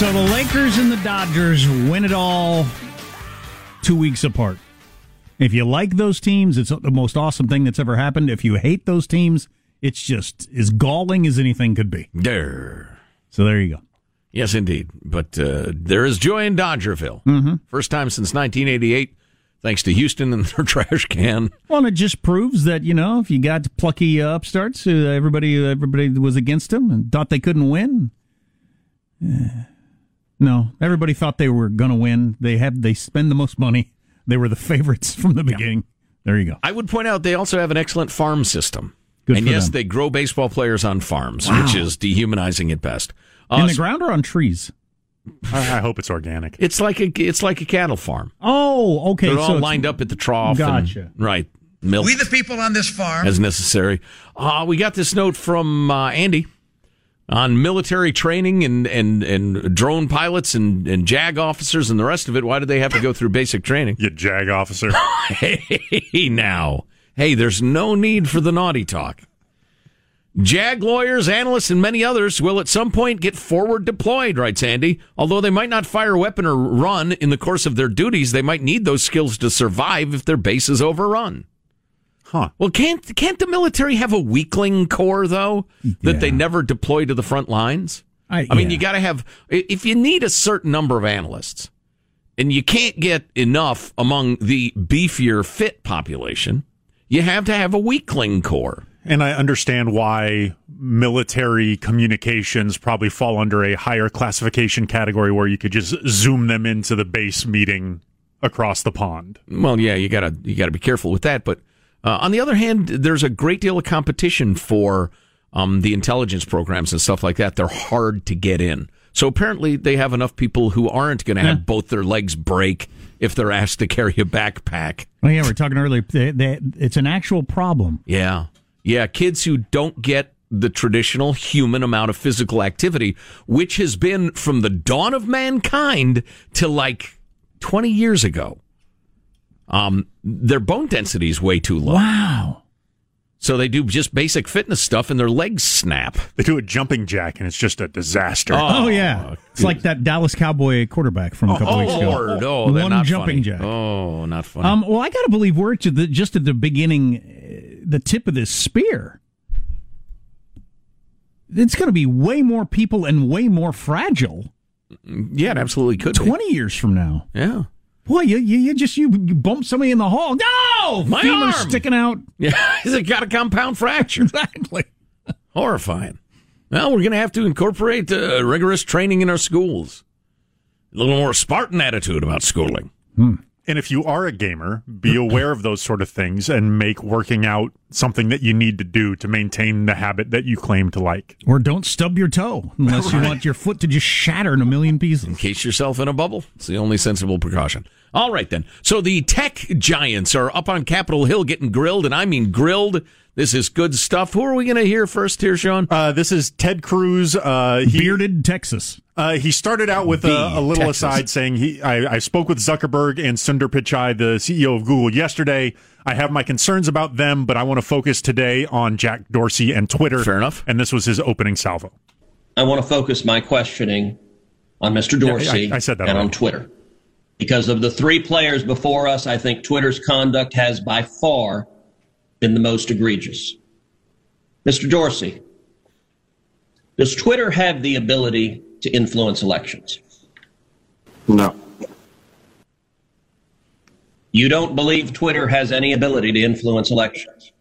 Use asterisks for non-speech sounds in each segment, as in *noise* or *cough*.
So the Lakers and the Dodgers win it all two weeks apart. If you like those teams, it's the most awesome thing that's ever happened. If you hate those teams, it's just as galling as anything could be. There. So there you go. Yes, indeed. But uh, there is joy in Dodgerville. Mm-hmm. First time since 1988, thanks to Houston and their *laughs* trash can. Well, and it just proves that you know if you got plucky uh, upstarts, uh, everybody everybody was against them and thought they couldn't win. Yeah. No, everybody thought they were going to win. They have they spend the most money. They were the favorites from the beginning. There you go. I would point out they also have an excellent farm system. Good and for yes, them. they grow baseball players on farms, Wow. which is dehumanizing at best. In Uh, the ground or on trees? I, I hope it's organic. It's like a it's like a cattle farm. Oh, okay. They're so all it's- lined up at the trough. and- Gotcha. right. Milk We the people on this farm. as necessary. Uh, we got this note from uh, Andy on military training and, and, and drone pilots and, and JAG officers and the rest of it. Why do they have to go through basic training? You jag officer. *laughs* hey, now. Hey, there's no need for the naughty talk. JAG lawyers, analysts, and many others will at some point get forward deployed, writes Andy. Although they might not fire a weapon or run in the course of their duties, they might need those skills to survive if their base is overrun. Huh. Well, can't can't the military have a weakling corps though that they never deploy to the front lines? I, mean, yeah. you got to have if you need a certain number of analysts, and you can't get enough among the beefier fit population, you have to have a weakling corps. And I understand why military communications probably fall under a higher classification category where you could just zoom them into the base meeting across the pond. Well, yeah, you gotta you gotta be careful with that. But uh, on the other hand, there's a great deal of competition for um, the intelligence programs and stuff like that. They're hard to get in. So apparently, they have enough people who aren't going to have both their legs break if they're asked to carry a backpack. Well, yeah, we were talking earlier. They, they, it's an actual problem. Yeah, yeah, kids who don't get the traditional human amount of physical activity, which has been from the dawn of mankind to like 20 years ago. Um, their bone density is way too low. Wow. So they do just basic fitness stuff and their legs snap. They do a jumping jack and it's just a disaster. Oh, yeah, it's like that Dallas Cowboy quarterback from a couple oh, weeks ago. Lord. Oh, they're One not jumping funny. jack. Oh, not funny. Um, well, I got to believe we're at the, just at the beginning, uh, the tip of this spear. it's going to be way more people and way more fragile. Yeah, it absolutely could. be. Twenty years from now, Yeah. Boy, you you, you just you, you bump somebody in the hall. No, My arm! sticking out. *laughs* Yeah, he's got a compound fracture. Exactly. Horrifying. Well, we're going to have to incorporate uh, rigorous training in our schools. A little more Spartan attitude about schooling. And if you are a gamer, be aware of those sort of things and make working out something that you need to do to maintain the habit that you claim to like. Or don't stub your toe unless you *laughs* want your foot to just shatter in a million pieces. Encase yourself in a bubble. It's the only sensible precaution. All right, then. So the tech giants are up on Capitol Hill getting grilled, and I mean grilled. This is good stuff. Who are we going to hear first here, Sean? Uh, this is Ted Cruz. Uh, he, Bearded Texas. Uh, he started out with a, a little Texas. aside saying he I, I spoke with Zuckerberg and Sundar Pichai, the CEO of Google, yesterday. I have my concerns about them, but I want to focus today on Jack Dorsey and Twitter. Fair enough. And this was his opening salvo. I want to focus my questioning on Mr. Dorsey I- I said that and on. Twitter. Because of the three players before us, I think Twitter's conduct has by far been the most egregious. Mr. Dorsey, does Twitter have the ability to influence elections? No. You don't believe Twitter has any ability to influence elections?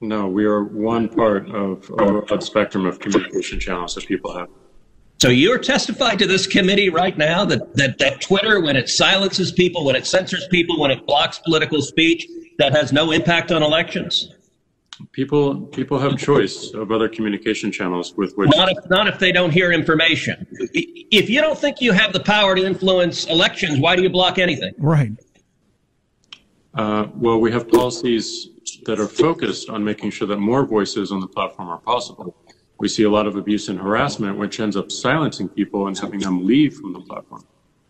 No, we are one part of a broad spectrum of communication channels that people have. So you're testifying to this committee right now that, that, that Twitter, when it silences people, when it censors people, when it blocks political speech, that has no impact on elections? People people have choice of other communication channels with which Not if, not if they don't hear information. If you don't think you have the power to influence elections, why do you block anything? Right. uh, well we have policies that are focused on making sure that more voices on the platform are possible. We see a lot of abuse and harassment, which ends up silencing people and having them leave from the platform.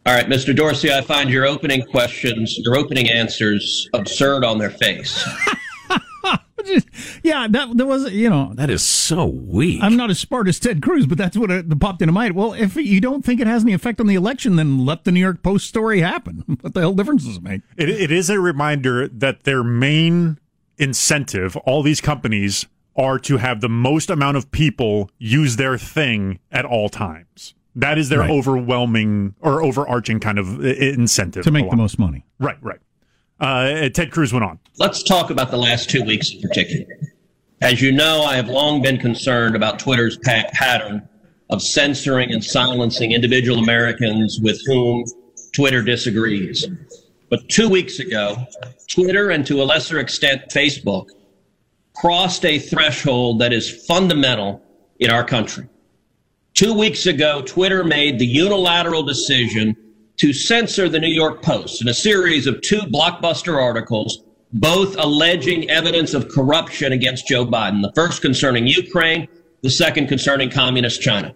All right, Mr. Dorsey, I find your opening questions, your opening answers absurd on their face. *laughs* Yeah, that that was you know. That is so weak. I'm not as smart as Ted Cruz, but that's what uh, popped into my mind. Well, if you don't think it has any effect on the election, then let the New York Post story happen. *laughs* What the hell difference does it make? It, it is a reminder that their main incentive, all these companies, are to have the most amount of people use their thing at all times. That is their Right. overwhelming or overarching kind of incentive To make the most money. Right, right. Uh, Ted Cruz went on. Let's talk about the last two weeks in particular. As you know, I have long been concerned about Twitter's pa- pattern of censoring and silencing individual Americans with whom Twitter disagrees. But two weeks ago, Twitter and to a lesser extent Facebook crossed a threshold that is fundamental in our country. Two weeks ago, Twitter made the unilateral decision to censor the New York Post in a series of two blockbuster articles, both alleging evidence of corruption against Joe Biden. The first concerning Ukraine, the second concerning communist China.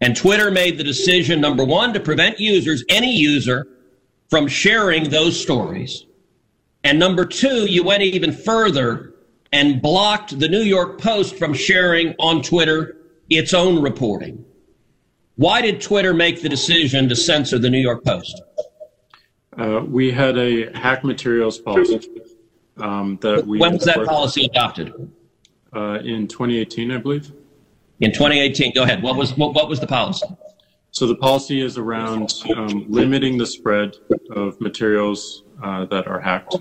And Twitter made the decision, number one, to prevent users, any user, from sharing those stories. And number two, you went even further and blocked the New York Post from sharing on Twitter its own reporting. Why did Twitter make the decision to censor the New York Post? Uh, we had a hack materials policy um, that we When was that policy adopted? uh, in 2018, I believe. In 2018. Go ahead. What was what, what was the policy? So the policy is around um, limiting the spread of materials uh, that are hacked.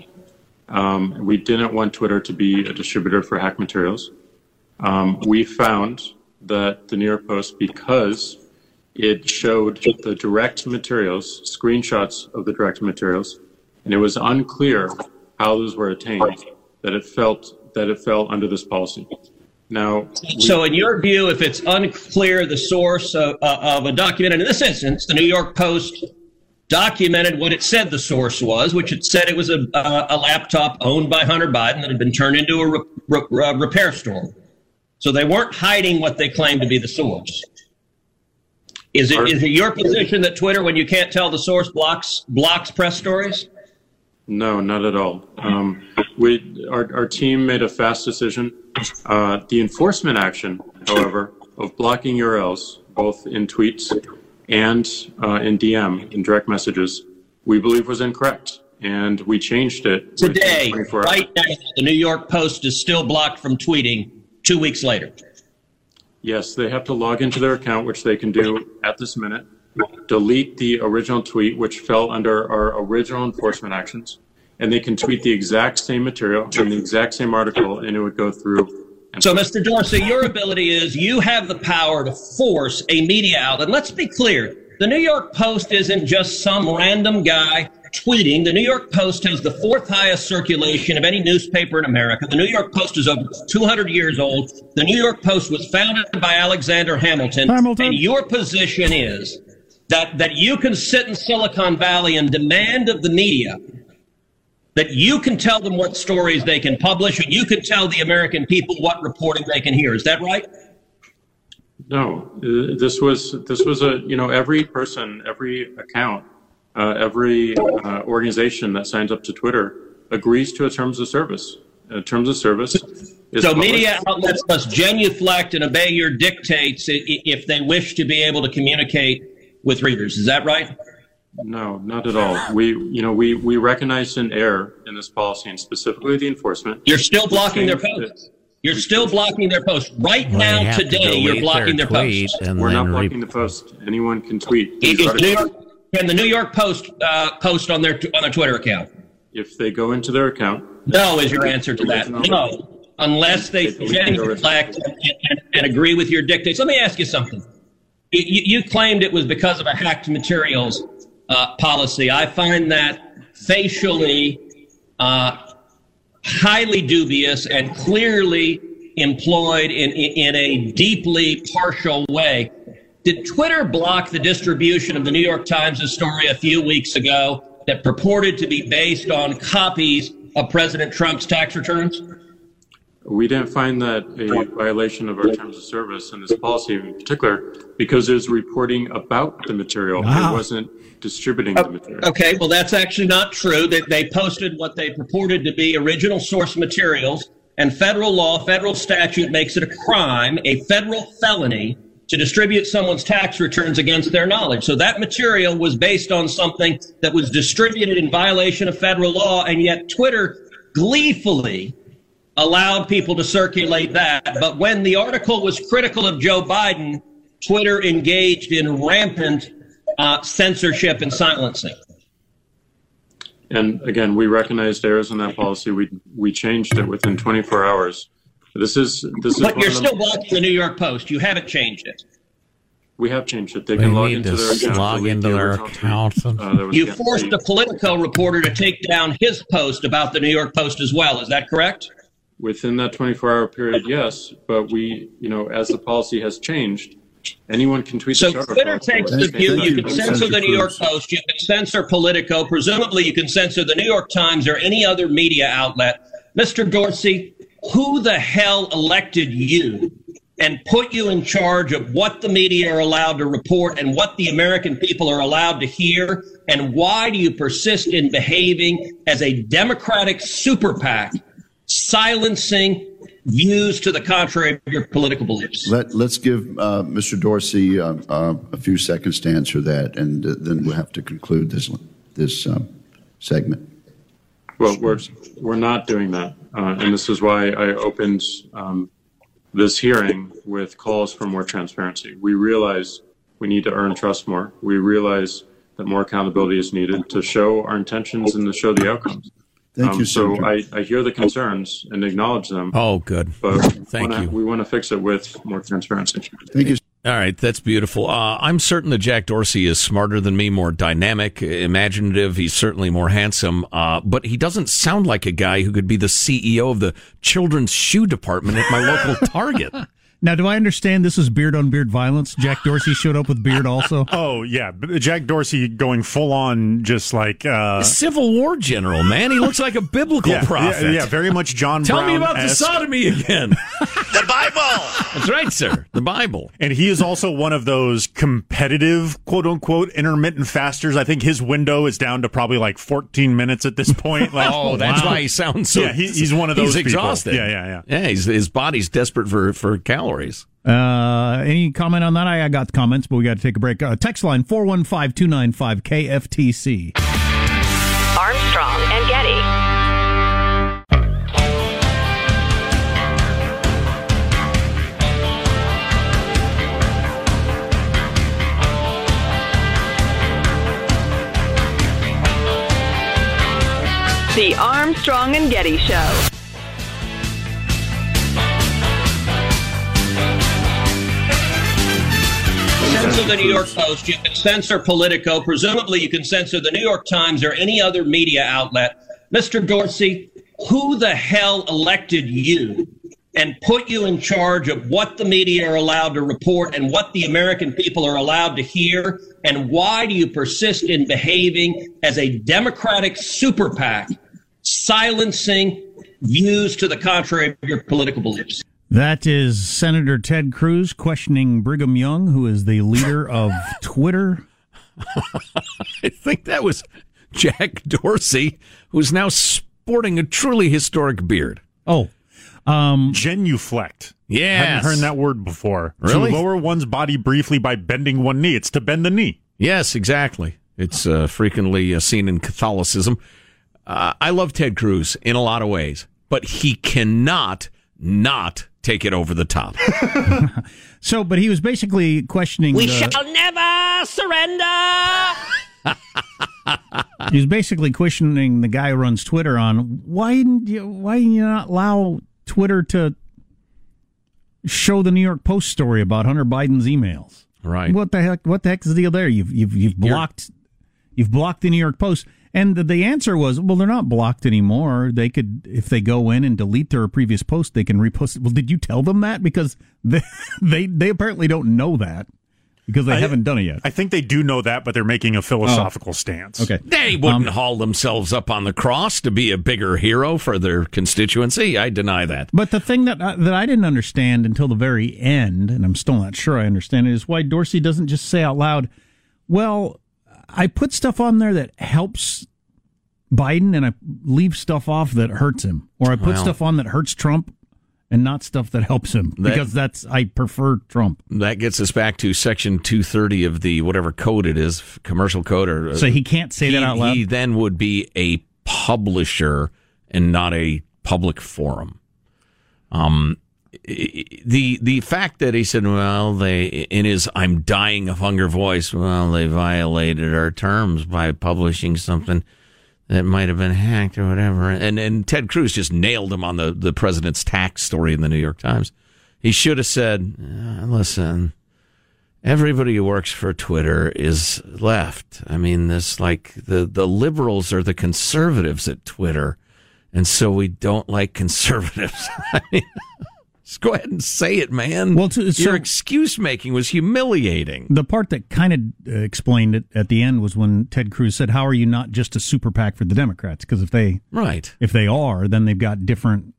Um, we didn't want Twitter to be a distributor for hack materials. Um, we found that the New York Post, because it showed the direct materials, screenshots of the direct materials, and it was unclear how those were attained, that it felt that it fell under this policy. Now, we- So, in your view, if it's unclear the source of, uh, of a document, and in this instance, the New York Post documented what it said the source was, which it said it was a, uh, a laptop owned by Hunter Biden that had been turned into a re- re- uh, repair store. So they weren't hiding what they claimed to be the source. Is it, is it your position that Twitter, when you can't tell the source, blocks blocks press stories? No, not at all. Um, we, our, our team made a fast decision. Uh, the enforcement action, however, of blocking URLs, both in tweets and uh, in DM, in direct messages, we believe was incorrect. And we changed it Today, right now, the New York Post is still blocked from tweeting two weeks later. Yes, they have to log into their account, which they can do at this minute. Delete the original tweet, which fell under our original enforcement actions, and they can tweet the exact same material and the exact same article, and it would go through. So, Mr. Dorsey, your ability is you have the power to force a media outlet. Let's be clear. The New York Post isn't just some random guy tweeting. The New York Post has the fourth highest circulation of any newspaper in America. The New York Post is over 200 years old. The New York Post was founded by Alexander Hamilton. Hamilton. And your position is that, that you can sit in Silicon Valley and demand of the media that you can tell them what stories they can publish and you can tell the American people what reporting they can hear. Is that right? No, uh, this was this was a you know every person, every account, uh, every uh, organization that signs up to Twitter agrees to a terms of service. Uh, terms of service. Is So media outlets must genuflect and obey your dictates if they wish to be able to communicate with readers. Is that right? No, not at all. We you know we we recognized an error in this policy and specifically the enforcement. You're still blocking their Changed posts. You're still blocking their posts. Right Well, they now, have to today, you're delete blocking their, tweet posts. and We're then not re- blocking the post. Anyone can tweet. Is New. York, can the New York Post uh, post on their on their Twitter account? If they go into their account, No is your answer to that. No, unless they genuflect and, and, and agree with your dictates. Let me ask you something. You, you you claimed it was because of a hacked materials uh, policy. I find that facially uh, highly dubious and clearly employed in, in, in a deeply partial way. Did Twitter block the distribution of the New York Times' story a few weeks ago that purported to be based on copies of President Trump's tax returns? We didn't find that a violation of our terms of service and this policy in particular because there's reporting about the material. Wow. It wasn't distributing the oh, material. Okay, well, that's actually not true. That they posted what they purported to be original source materials, and federal law, federal statute makes it a crime, a federal felony, to distribute someone's tax returns against their knowledge. So that material was based on something that was distributed in violation of federal law, and yet Twitter gleefully allowed people to circulate that. But when the article was critical of Joe Biden, Twitter engaged in rampant uh, censorship and silencing. And again, we recognized errors in that policy. We we changed it within 24 hours. This is this is. But you're of the- still blocking the New York Post. You haven't changed it. We have changed it. They They can log into their account. log into their original account. uh, You forced a Politico reporter to take down his post about the New York Post as well. Is that correct? Within that 24 hour period. Yes, but we, you know, as the policy has changed, anyone can tweet. So this. Twitter takes the view you can censor the New York Post, you can censor Politico, presumably you can censor the New York Times or any other media outlet. Mr. Dorsey, who the hell elected you and put you in charge of what the media are allowed to report and what the American people are allowed to hear? And why do you persist in behaving as a Democratic super PAC, silencing views to the contrary of your political beliefs? Let, let's give uh, Mr. Dorsey uh, uh, a few seconds to answer that, and uh, then we'll have to conclude this, this um, segment. Well, we're we're not doing that, uh, and this is why I opened um, this hearing with calls for more transparency. We realize we need to earn trust more. We realize that more accountability is needed to show our intentions and to show the outcomes. Thank Um, you, so I, I hear the concerns and acknowledge them, Oh, good. but Thank wanna- you. we want to fix it with more transparency. Thank you. All right, that's beautiful. Uh, I'm certain that Jack Dorsey is smarter than me, more dynamic, imaginative. He's certainly more handsome, uh, but he doesn't sound like a guy who could be the CEO of the children's shoe department at my local *laughs* Target. Now, do I understand this is beard on beard violence? Jack Dorsey showed up with beard also. *laughs* Oh yeah, Jack Dorsey going full on, just like uh, Civil War general, man. He looks like a biblical yeah, prophet. yeah, yeah, very much John. Tell me about the sodomy again. *laughs* The Bible! That's right, sir. The Bible. And he is also one of those competitive, quote unquote, intermittent fasters. I think his window is down to probably like 14 minutes at this point. Like, *laughs* Oh, that's wow. why he sounds so. Yeah, he- he's one of those He's people. exhausted. Yeah, yeah, yeah. Yeah, he's, his body's desperate for for calories calories. Uh, any comment on that? I, I got comments, but we got to take a break. Uh, text line 415 295 KFTC. Armstrong and Getty. The Armstrong and Getty Show. Censor the New York Post. You can censor Politico. Presumably, you can censor the New York Times or any other media outlet. Mr. Dorsey, who the hell elected you and put you in charge of what the media are allowed to report and what the American people are allowed to hear? And why do you persist in behaving as a Democratic super PAC, silencing views to the contrary of your political beliefs? That is Senator Ted Cruz questioning Brigham Young, who is the leader of *laughs* Twitter. *laughs* I think that was Jack Dorsey, who's now sporting a truly historic beard. Oh, um, Genuflect. Yes. Hadn't heard that word before. Really? To lower one's body briefly by bending one knee. It's to bend the knee. Yes, exactly. It's uh, frequently uh, seen in Catholicism. Uh, I love Ted Cruz in a lot of ways, but he cannot not take it over the top. *laughs* so, but he was basically questioning. We the- shall never surrender. he was basically questioning the guy who runs Twitter on why didn't you why didn't you not allow Twitter to show the New York Post story about Hunter Biden's emails? Right. What the heck? What the heck is the deal there? You've you've you've blocked you've blocked the New York Post, and the, the answer was, well, they're not blocked anymore. They could if they go in and delete their previous post, they can repost it. Well, did you tell them that? Because *laughs* they they, they apparently don't know that because they I- haven't done it yet. I think they do know that, but they're making a philosophical stance. Okay. They wouldn't um, haul themselves up on the cross to be a bigger hero for their constituency. I deny that. But the thing that I, that I didn't understand until the very end, and I'm still not sure I understand it, is why Dorsey doesn't just say out loud, "Well, I put stuff on there that helps Biden, and I leave stuff off that hurts him, or I put Well- stuff on that hurts Trump, and not stuff that helps him That- because that's I prefer Trump." That gets us back to Section 230 of the whatever code it is, commercial code. Or So he can't say that he- out loud? He then would be a publisher and not a public forum. Um, the the fact that he said, well, they in his "I'm dying of hunger" voice, well, they violated our terms by publishing something that might have been hacked or whatever. And and Ted Cruz just nailed him on the the president's tax story in the New York Times. He should have said, uh, "Listen, everybody who works for Twitter is left. I mean, this like the the liberals are the conservatives at Twitter, and so we don't like conservatives." *laughs* I mean, just go ahead and say it, man. Well, to- so- your excuse making was humiliating. The part that kind of uh, explained it at the end was when Ted Cruz said, "How are you not just a super PAC for the Democrats? Because if they Right. if they are, then they've got different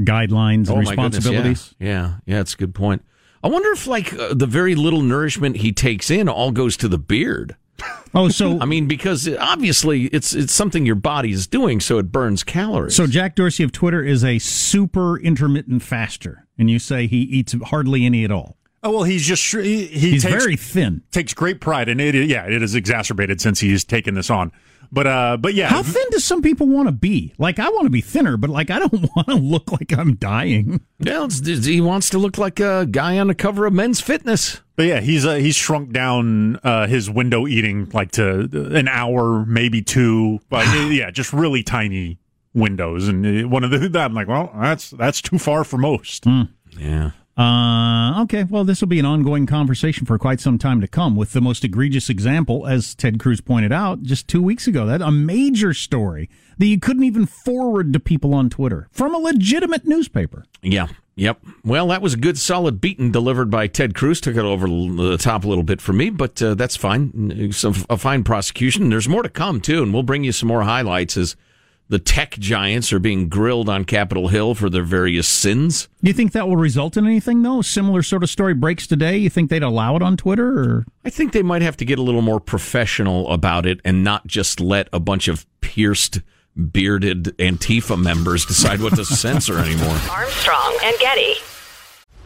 guidelines and Oh, my goodness, responsibilities." yeah. yeah, yeah, it's a good point. I wonder if like uh, the very little nourishment he takes in all goes to the beard. Oh, so *laughs* I mean, because obviously it's it's something your body is doing, so it burns calories. So Jack Dorsey of Twitter is a super intermittent faster, and you say he eats hardly any at all. Oh well, he's just he, he He's takes, very thin. takes great pride, and it yeah, it is exacerbated since he's taken this on. But uh, but yeah, How thin do some people want to be? Like I want to be thinner, but like I don't *laughs* want to look like I'm dying. Yeah, it's- he wants to look like a guy on the cover of Men's Fitness. But yeah, he's uh, he's shrunk down uh, his window eating like to an hour, maybe two. But *sighs* yeah, just really tiny windows. And uh, one of the that *laughs* I'm like, well, that's that's too far for most. Yeah. Uh, okay, well, this will be an ongoing conversation for quite some time to come. With the most egregious example, as Ted Cruz pointed out just two weeks ago, that a major story that you couldn't even forward to people on Twitter from a legitimate newspaper. Yeah. Yep. Well, that was a good, solid beating delivered by Ted Cruz. Took it over the top a little bit for me, but uh, that's fine. Some a fine prosecution. There's more to come too, and we'll bring you some more highlights as the tech giants are being grilled on Capitol Hill for their various sins. Do You think that will result in anything, though? Similar sort of story breaks today. You think they'd allow it on Twitter, or I think they might have to get a little more professional about it and not just let a bunch of pierced, bearded Antifa members decide what to *laughs* censor anymore. Armstrong and Getty.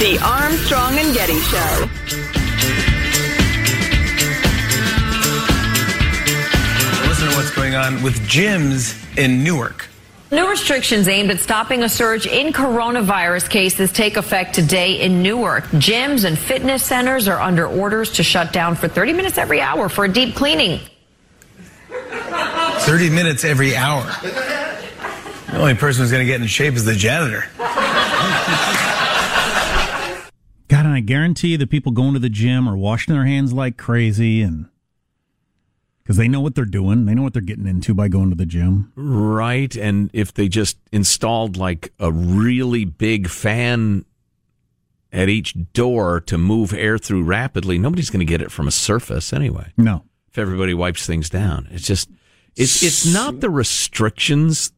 The Armstrong and Getty Show. Listen to what's going on with gyms in Newark. New restrictions aimed at stopping a surge in coronavirus cases take effect today in Newark. Gyms and fitness centers are under orders to shut down for 30 minutes every hour for a deep cleaning. 30 minutes every hour. The only person who's going to get in shape is the janitor. *laughs* And I guarantee the people going to the gym are washing their hands like crazy and because they know what they're doing. They know what they're getting into by going to the gym. Right. And if they just installed like a really big fan at each door to move air through rapidly, nobody's going to get it from a surface anyway. No. If everybody wipes things down, it's just, it's, it's not the restrictions.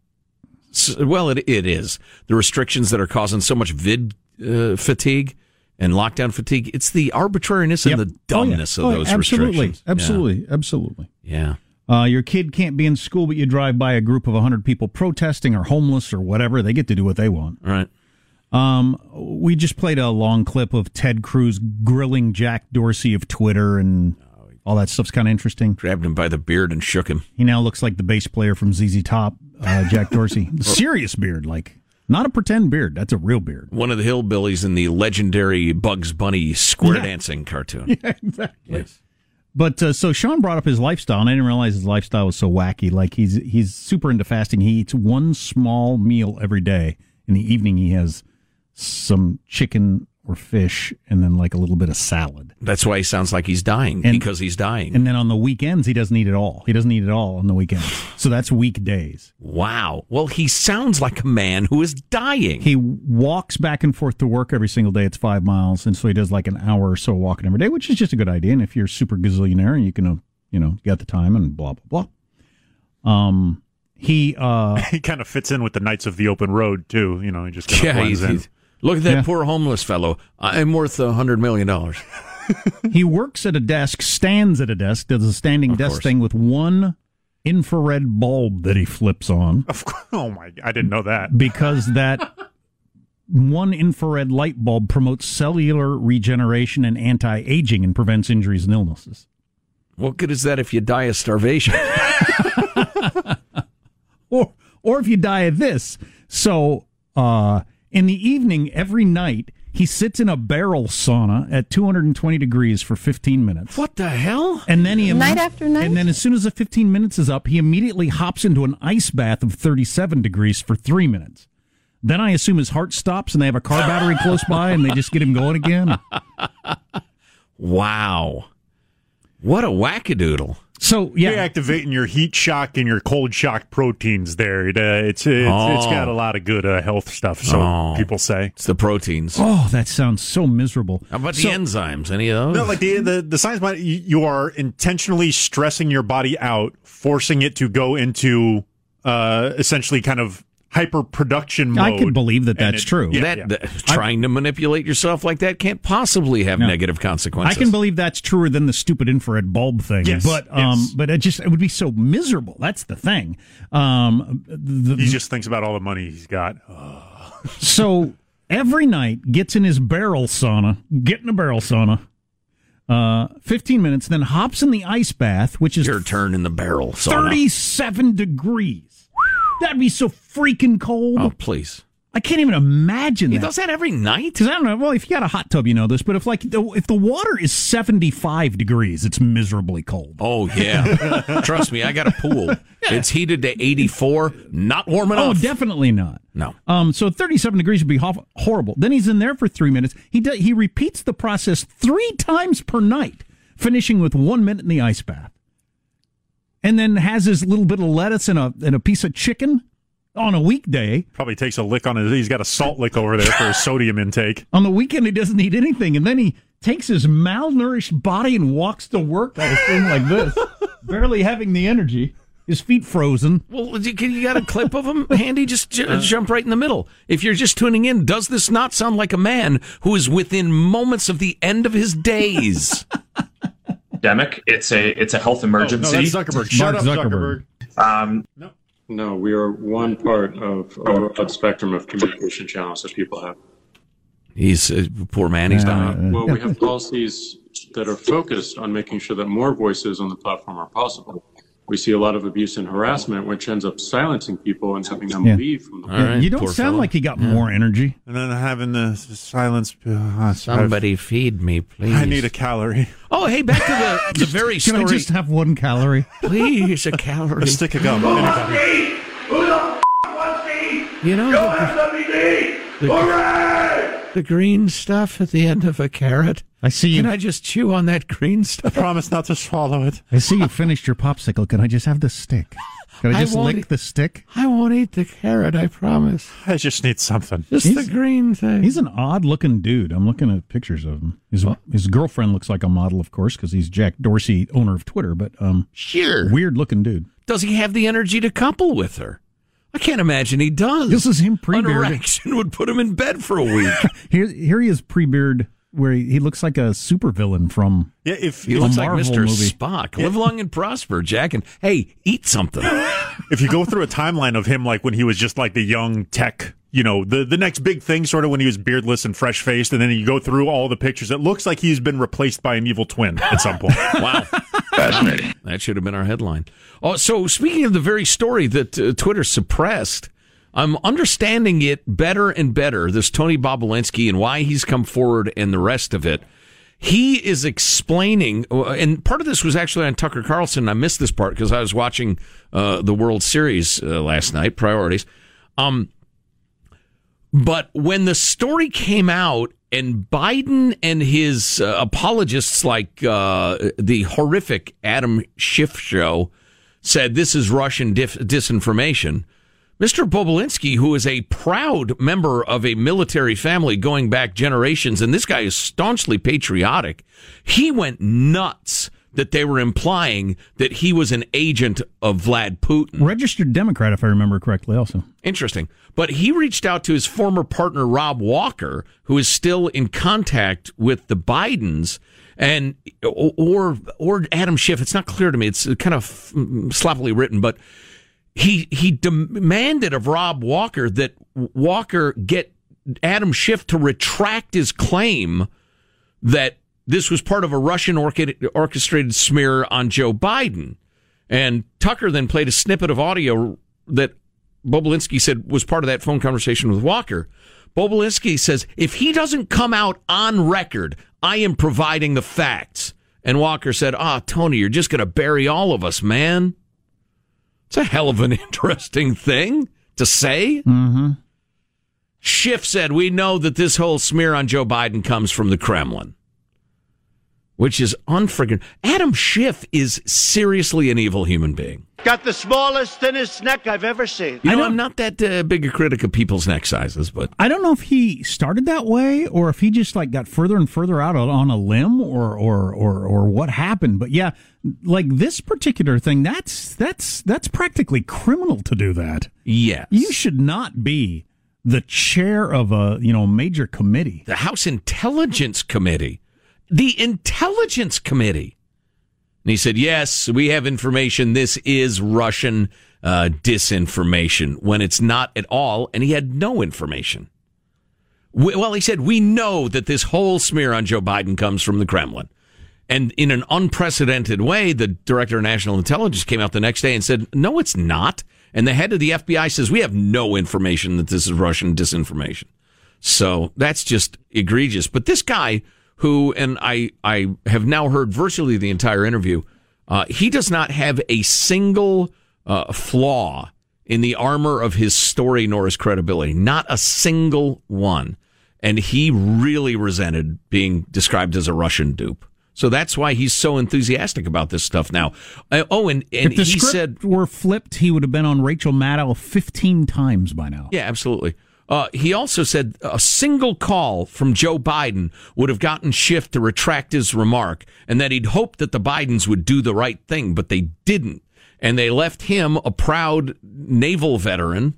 Well, it, it is the restrictions that are causing so much vid uh, fatigue and lockdown fatigue. It's the arbitrariness Yep. and the dumbness Oh, yeah. of Oh, those absolutely. restrictions. Absolutely. Absolutely. Yeah. Uh, your kid can't be in school, but you drive by a group of 100 people protesting or homeless or whatever. They get to do what they want. Yeah. Right. Um, we just played a long clip of Ted Cruz grilling Jack Dorsey of Twitter, and all that stuff's kind of interesting. Grabbed him by the beard and shook him. He now looks like the bass player from ZZ Top, uh, Jack Dorsey. *laughs* Serious beard, like not a pretend beard. That's a real beard. One of the hillbillies in the legendary Bugs Bunny square Yeah. dancing cartoon. *laughs* Yeah, exactly. Yes. But uh, so Sean brought up his lifestyle, and I didn't realize his lifestyle was so wacky. Like he's he's super into fasting. He eats one small meal every day. In the evening, he has some chicken or fish, and then like a little bit of salad. That's why he sounds like he's dying And- because he's dying. And then on the weekends, he doesn't eat it all. He doesn't eat it all on the weekends. So that's weekdays. wow. Well, he sounds like a man who is dying. He walks back and forth to work every single day. It's five miles, and so he does like an hour or so walking every day, which is just a good idea. And if you're super gazillionaire and you can, uh, you know, you got the time and blah blah blah. Um, he uh, *laughs* he kind of fits in with the Knights of the Open Road too. You know, he just kind of yeah, blends he's, in. he's Look at that Yeah. poor homeless fellow. I'm worth a hundred million dollars. *laughs* he works at a desk, stands at a desk, does a standing desk course. thing with one infrared bulb that he flips on Of course. *laughs* Oh my! I didn't know that. because that one infrared light bulb promotes cellular regeneration and anti-aging and prevents injuries and illnesses. What good is that if you die of starvation? *laughs* or or if you die of this. So uh, in the evening, every night, he sits in a barrel sauna at 220 degrees for 15 minutes. what the hell? And then he Night after night? And then as soon as the 15 minutes is up, he immediately hops into an ice bath of 37 degrees for three minutes. Then I assume his heart stops and they have a car battery close by and they just get him going again. *laughs* Wow. What a wackadoodle. So yeah, activating your heat shock and your cold shock proteins there. It, uh, it's it's, it's Oh. got a lot of good uh, health stuff. So Oh. people say. It's the proteins. oh, that sounds so miserable. How about So- the enzymes? Any of those? No, like the the, the science behind you, you are intentionally stressing your body out, forcing it to go into uh, essentially kind of hyper production mode. I can believe that that's it- true. Yeah, that, yeah. that- trying to manipulate yourself like that can't possibly have No. negative consequences. I can believe that's truer than the stupid infrared bulb thing. Yes, but um, yes. but it just it would be so miserable. That's the thing. Um, the, he just thinks about all the money he's got. so every night gets in his barrel sauna, get in a barrel sauna, uh, fifteen minutes, then hops in the ice bath, which is Your turn in the barrel. sauna. thirty-seven degrees. That'd be so freaking cold. Oh, please. I can't even imagine He that. does that every night? Because I don't know. Well, if you got a hot tub, you know this. But if like the, if the water is seventy five degrees, it's miserably cold. Oh, yeah. *laughs* Trust me, I got a pool. It's heated to 84. Not warm enough. Oh, definitely not. No. Um, so 37 degrees would be ho- horrible. Then he's in there for three minutes. He does, he repeats the process three times per night, finishing with one minute in the ice bath, and then has his little bit of lettuce and a and a piece of chicken on a weekday. Probably takes a lick on his. He's got a salt lick over there for his *laughs* sodium intake. On the weekend, he doesn't eat anything, and then he takes his malnourished body and walks to work. I assume like this, *laughs* barely having the energy. His feet frozen. Well, you, you got a clip of him handy? Just j- uh. jump right in the middle. If you're just tuning in, does this not sound like a man who is within moments of the end of his days? *laughs* Pandemic. It's a it's a health emergency. No, that's Zuckerberg. Shut Mark up, Zuckerberg. Zuckerberg. um, No, we are one part of a broad spectrum of communication channels that people have. He's a poor man. He's dying. Well, we have policies that are focused on making sure that more voices on the platform are possible. We see a lot of abuse and harassment, which ends up silencing people and having them Yeah. leave from the All right, you don't sound fellow. like you got more energy. And then having the silence. uh, Somebody feed me, please. I need a calorie. *laughs* Oh, hey, back to the, the very Can I just have one calorie? Please, a calorie. A stick of gum. Anybody? You know, the, the, the green stuff at the end of a carrot. I see you. Can. I just chew on that green stuff? I promise not to swallow it. I see you finished your popsicle. Can I just have the stick? Can I I just won't lick eat- the stick? I won't eat the carrot, I promise. I just need something. Just He's- the green thing. He's an odd looking dude. I'm looking at pictures of him. His his girlfriend looks like a model, of course, because he's Jack Dorsey, owner of Twitter. But um, Sure. weird looking dude. Does he have the energy to couple with her? I can't imagine he does. This is him pre-beard. erection would put him in bed for a week. *laughs* Here, here he is pre-beard, where he, he looks like a supervillain from. Yeah, if He A looks like Mr. movie. Spock. Live long and prosper, Jack. And hey, eat something. if you go through a timeline of him, like when he was just like the young tech, you know, the the next big thing, sort of when he was beardless and fresh faced, and then you go through all the pictures, it looks like he's been replaced by an evil twin at some point. *laughs* Wow. Fascinating. That should have been our headline. Oh, so speaking of the very story that uh, Twitter suppressed, I'm understanding it better and better. This Tony Bobulinski and why he's come forward and the rest of it. He is explaining, uh, and part of this was actually on Tucker Carlson. I missed this part because I was watching uh, the World Series uh, last night. Priorities. Um, but when the story came out and Biden and his uh, apologists, like uh, the horrific Adam Schiff show, said this is Russian dif- disinformation, Mr. Bobulinski, who is a proud member of a military family going back generations, and this guy is staunchly patriotic, he went nuts that they were implying that he was an agent of Vlad Putin. Registered Democrat, if I remember correctly, also. Interesting. But he reached out to his former partner, Rob Walker, who is still in contact with the Bidens and or or Adam Schiff. It's not clear to me. It's kind of mm, sloppily written, but he he demanded of Rob Walker that Walker get Adam Schiff to retract his claim that this was part of a Russian orchestrated smear on Joe Biden. And Tucker then played a snippet of audio that Bobulinski said was part of that phone conversation with Walker. Bobulinski says, if he doesn't come out on record, I am providing the facts. And Walker said, Ah, Tony, you're just going to bury all of us, man. It's a hell of an *laughs* interesting thing to say. Mm-hmm. Schiff said, We know that this whole smear on Joe Biden comes from the Kremlin which is unfriggin'. Adam Schiff is seriously an evil human being. Got the smallest, thinnest neck I've ever seen. You know, I'm not that uh, big a critic of people's neck sizes, but I don't know if he started that way or if he just like got further and further out on a limb or or or or what happened. But yeah, like this particular thing, that's that's that's practically criminal to do that. Yes, you should not be the chair of a you know major committee, the House Intelligence Committee the Intelligence Committee. And he said, Yes, we have information. This is Russian uh, disinformation when it's not at all. And he had no information. We, well, he said, We know that this whole smear on Joe Biden comes from the Kremlin. And in an unprecedented way, the director of national intelligence came out the next day and said, No, it's not. And the head of the FBI says, We have no information that this is Russian disinformation. So that's just egregious. But this guy who, and I, I have now heard virtually the entire interview, uh, he does not have a single uh, flaw in the armor of his story nor his credibility. Not a single one. And he really resented being described as a Russian dupe. So that's why he's so enthusiastic about this stuff now. Uh, oh, and, and if the he script said were flipped, he would have been on Rachel Maddow 15 times by now. Yeah, absolutely. Uh, he also said a single call from Joe Biden would have gotten Schiff to retract his remark, and that he'd hoped that the Bidens would do the right thing, but they didn't. And they left him, a proud naval veteran,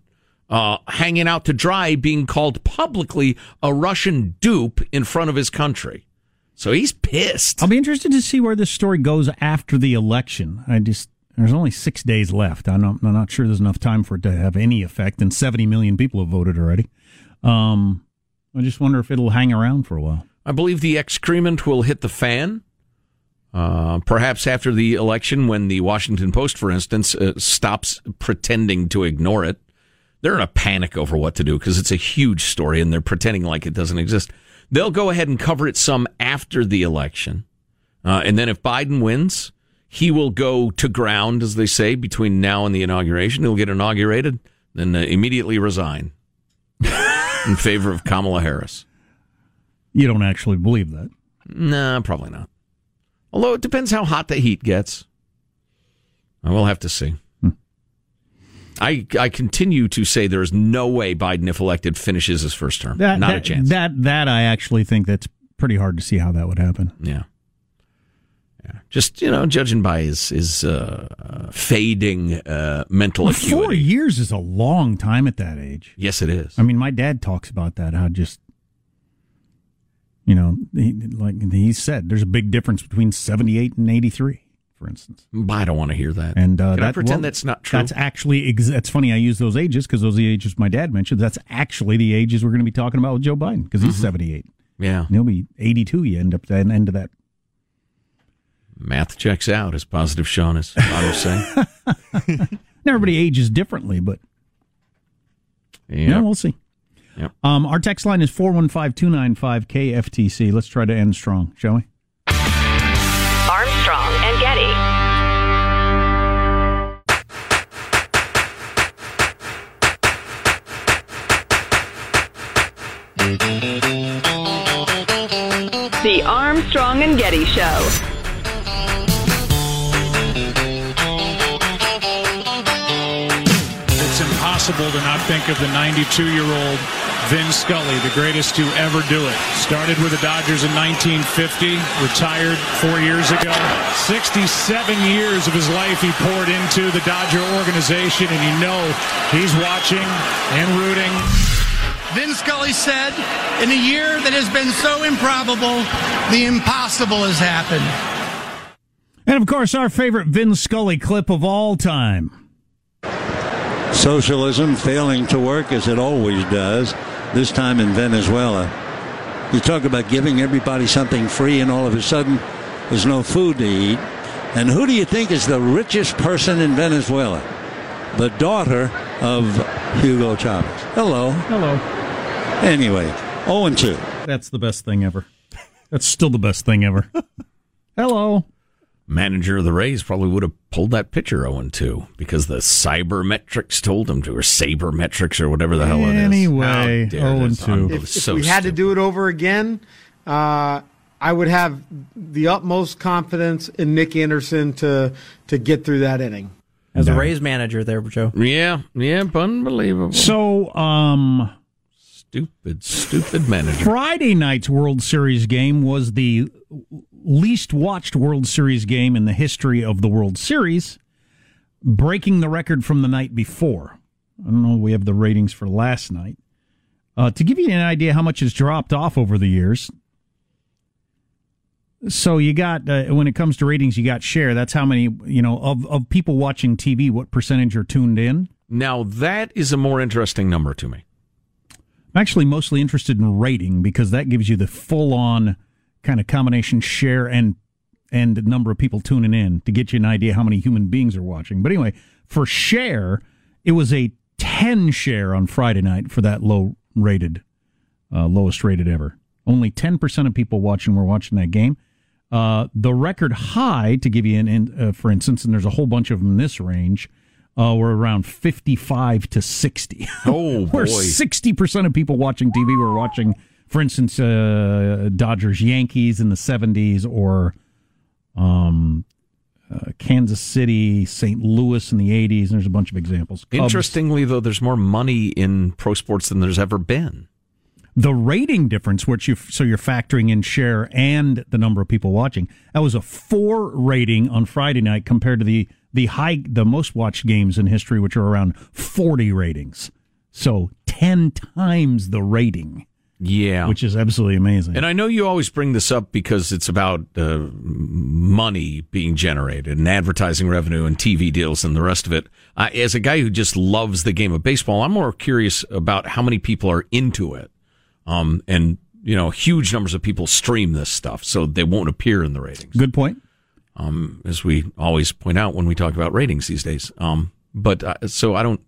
uh, hanging out to dry, being called publicly a Russian dupe in front of his country. So he's pissed. I'll be interested to see where this story goes after the election. I just there's only six days left. I'm not, I'm not, sure there's enough time for it to have any effect, and 70 million people have voted already. Um, I just wonder if it'll hang around for a while. I believe the excrement will hit the fan. Uh, perhaps after the election, when the Washington Post, for instance, uh, stops pretending to ignore it, they're in a panic over what to do because it's a huge story and they're pretending like it doesn't exist. They'll go ahead and cover it some after the election. Uh, and then if Biden wins, he will go to ground, as they say, between now and the inauguration. He'll get inaugurated, then uh, immediately resign *laughs* in favor of Kamala Harris. You don't actually believe that? Nah, probably not. Although it depends how hot the heat gets. I will have to see. Hmm. I I continue to say there is no way Biden, if elected, finishes his first term. That, not that, a chance. That that I actually think that's pretty hard to see how that would happen. Yeah. Yeah. Just you know, judging by his his uh, fading uh, mental well, acuity. Four years is a long time at that age. Yes, it is. I mean, my dad talks about that. How just you know, he, like he said, there's a big difference between seventy eight and eighty three. For instance, I don't want to hear that. And uh, Can that, I pretend well, that's not true? That's actually ex- that's funny. I use those ages because those are the ages my dad mentioned. That's actually the ages we're going to be talking about with Joe Biden because he's Mhm. seventy eight. Yeah, and he'll be eighty two. You end up at the end of that Math checks out, as positive Sean is fond of saying. *laughs* Everybody ages differently, but Yeah, yeah, we'll see. Yep. Um, our text line is 415 295 KFTC. Let's try to end strong, shall we? Armstrong and Getty. The Armstrong and Getty Show. Impossible to not think of the 92 year old Vin Scully, the greatest to ever do it. Started with the Dodgers in 1950, retired four years ago. 67 years of his life he poured into the Dodger organization, and you know he's watching and rooting. Vin Scully said, in a year that has been so improbable, the impossible has happened. And of course, our favorite Vin Scully clip of all time. Socialism failing to work as it always does, this time in Venezuela. You talk about giving everybody something free, and all of a sudden, there's no food to eat. And who do you think is the richest person in Venezuela? The daughter of Hugo Chavez. Hello. Hello. Anyway, 0 and 2. That's the best thing ever. *laughs* That's still the best thing ever. *laughs* Hello. Manager of the Rays probably would have pulled that pitcher 0 2 because the cybermetrics told him to, or sabermetrics, or whatever the hell it is. Anyway, How 0 this? and 2. If, if So we had to do it over again, uh, I would have the utmost confidence in Nick Anderson to to get through that inning. As a Rays manager there, Joe. Yeah, yeah, unbelievable. So, um, stupid, stupid manager. Friday night's World Series game was the least watched World Series game in the history of the World Series, breaking the record from the night before. I don't know. We have the ratings for last night. Uh, to give you an idea how much has dropped off over the years. So you got uh, when it comes to ratings, you got share. That's how many you know of of people watching TV. What percentage are tuned in? Now that is a more interesting number to me. I'm actually mostly interested in rating because that gives you the full on kind of combination share and and number of people tuning in to get you an idea how many human beings are watching. But anyway, for share, it was a 10 share on Friday night for that low rated, uh, lowest rated ever. Only 10% of people watching were watching that game. Uh, the record high, to give you an, in, uh, for instance, and there's a whole bunch of them in this range, uh, were around 55 to 60. Oh, *laughs* Where boy. 60% of people watching TV were watching, for instance, uh, Dodgers Yankees in the 70s or um, uh, Kansas City, St. Louis in the 80s. And there's a bunch of examples. Cubs. Interestingly, though, there's more money in pro sports than there's ever been. The rating difference, which you so you're factoring in share and the number of people watching, that was a four rating on Friday night compared to the the high the most watched games in history, which are around forty ratings. So ten times the rating, Yeah. which is absolutely amazing. And I know you always bring this up because it's about uh, money being generated and advertising revenue and TV deals and the rest of it. Uh, as a guy who just loves the game of baseball, I'm more curious about how many people are into it. Um, and, you know, huge numbers of people stream this stuff, so they won't appear in the ratings. Good point. Um, as we always point out when we talk about ratings these days. Um, but uh, so I don't.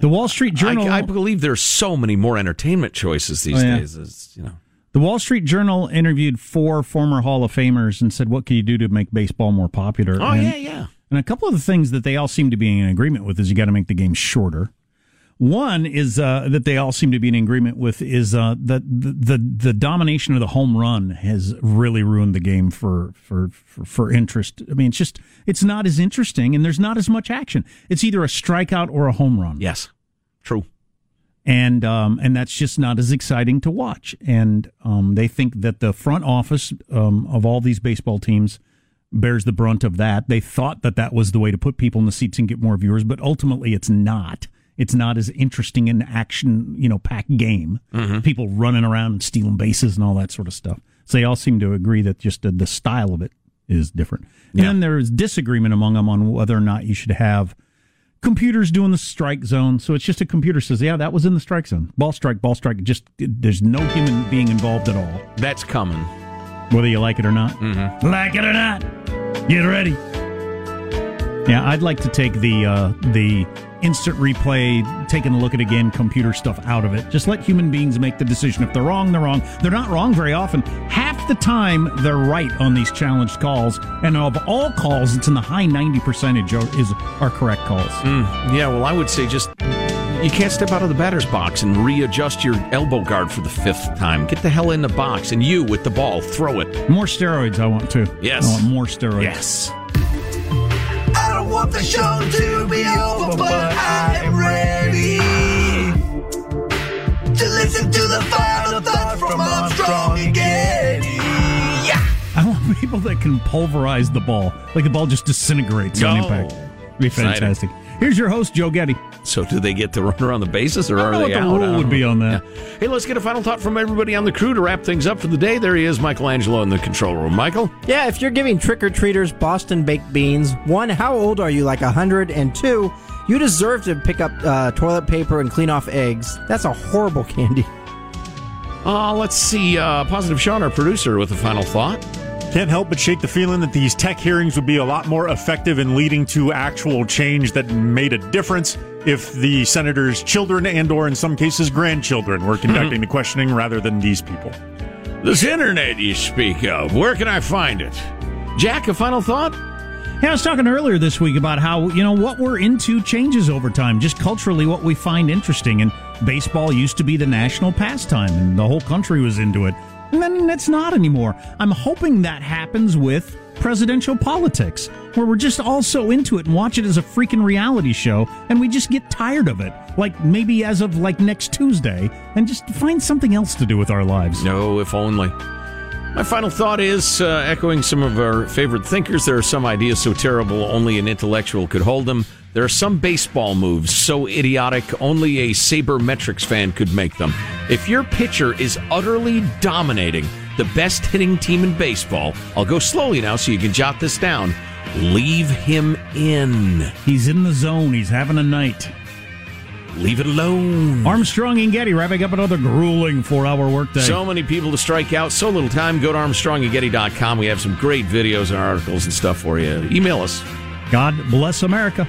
The Wall Street Journal. I, I believe there's so many more entertainment choices these Oh, yeah. days. As, you know. The Wall Street Journal interviewed four former Hall of Famers and said, "What can you do to make baseball more popular?" Oh and, yeah, yeah. And a couple of the things that they all seem to be in agreement with is you got to make the game shorter. One is uh, that they all seem to be in agreement with is uh, that the, the the domination of the home run has really ruined the game for, for for for interest. I mean, it's just it's not as interesting, and there's not as much action. It's either a strikeout or a home run. Yes, true. And um, and that's just not as exciting to watch. And um, they think that the front office um, of all these baseball teams bears the brunt of that. They thought that that was the way to put people in the seats and get more viewers, but ultimately it's not. It's not as interesting an action, you know, packed game. Mhm. People running around and stealing bases and all that sort of stuff. So they all seem to agree that just the, the style of it is different. And Yeah. then there's disagreement among them on whether or not you should have computers doing the strike zone. So it's just a computer says, yeah, that was in the strike zone. Ball strike, ball strike. Just there's no human being involved at all, That's coming. whether you like it or not. Mm-hmm. Like it or not, get ready. Yeah, I'd like to take the uh, the instant replay, taking a look at again, computer stuff out of it. Just let human beings make the decision. If they're wrong, they're wrong. They're not wrong very often. Half the time, they're right on these challenged calls, and of all calls, it's in the high ninety percentage are, is are correct calls. Mm, yeah, well, I would say just you can't step out of the batter's box and readjust your elbow guard for the fifth time. Get the hell in the box, and you with the ball, throw it. More steroids, I want to. Yes. I want more steroids. Yes. I don't want the show to be over, but I am ready to listen to the final thoughts from Armstrong and Getty. Yeah. I want people that can pulverize the ball, like the ball just disintegrates on impact. It'd be Exciting. fantastic. Here's your host, Joe Getty. So, do they get to run around the bases, or I are don't know they what the out? rule would be on that. Yeah. Hey, let's get a final thought from everybody on the crew to wrap things up for the day. There he is, Michael Angelo in the control room. Michael, Yeah, if you're giving trick or treaters Boston baked beans, one, how old are you? Like a hundred, and two, you deserve to pick up uh, toilet paper and clean off eggs. That's a horrible *laughs* candy. uh, let's see. Uh, Positive Sean, our producer, with a final thought. Can't help but shake the feeling that these tech hearings would be a lot more effective in leading to actual change that made a difference if the senators' children and or in some cases grandchildren were mm-hmm. conducting the questioning rather than these people. This internet you speak of, where can I find it? Jack, a final thought? Yeah, I was talking earlier this week about how, you know, what we're into changes over time, just culturally what we find interesting. And baseball used to be the national pastime, and the whole country was into it. And then it's not anymore. I'm hoping that happens with presidential politics, where we're just all so into it and watch it as a freaking reality show, and we just get tired of it. Like maybe as of like next Tuesday, and just find something else to do with our lives. No, if only. My final thought is uh, echoing some of our favorite thinkers. There are some ideas so terrible only an intellectual could hold them. There are some baseball moves so idiotic only a sabermetrics fan could make them. If your pitcher is utterly dominating the best hitting team in baseball, I'll go slowly now so you can jot this down. Leave him in. He's in the zone. He's having a night. Leave it alone. Armstrong and Getty wrapping up another grueling four-hour workday. So many people to strike out, so little time. Go to ArmstrongandGetty.com. We have some great videos and articles and stuff for you. Email us. God bless America.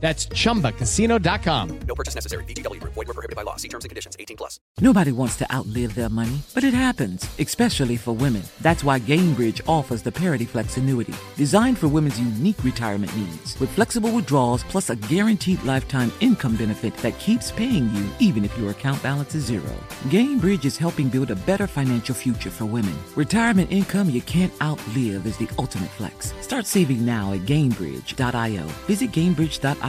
That's chumbacasino.com. No purchase necessary. VGW Group. Void were prohibited by law. See terms and conditions. 18 plus. Nobody wants to outlive their money, but it happens, especially for women. That's why Gainbridge offers the Parity Flex annuity, designed for women's unique retirement needs, with flexible withdrawals plus a guaranteed lifetime income benefit that keeps paying you even if your account balance is zero. Gainbridge is helping build a better financial future for women. Retirement income you can't outlive is the ultimate flex. Start saving now at Gainbridge.io. Visit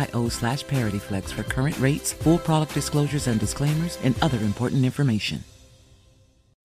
Gainbridge.io slash ParityFlex for current rates, full product disclosures and disclaimers, and other important information.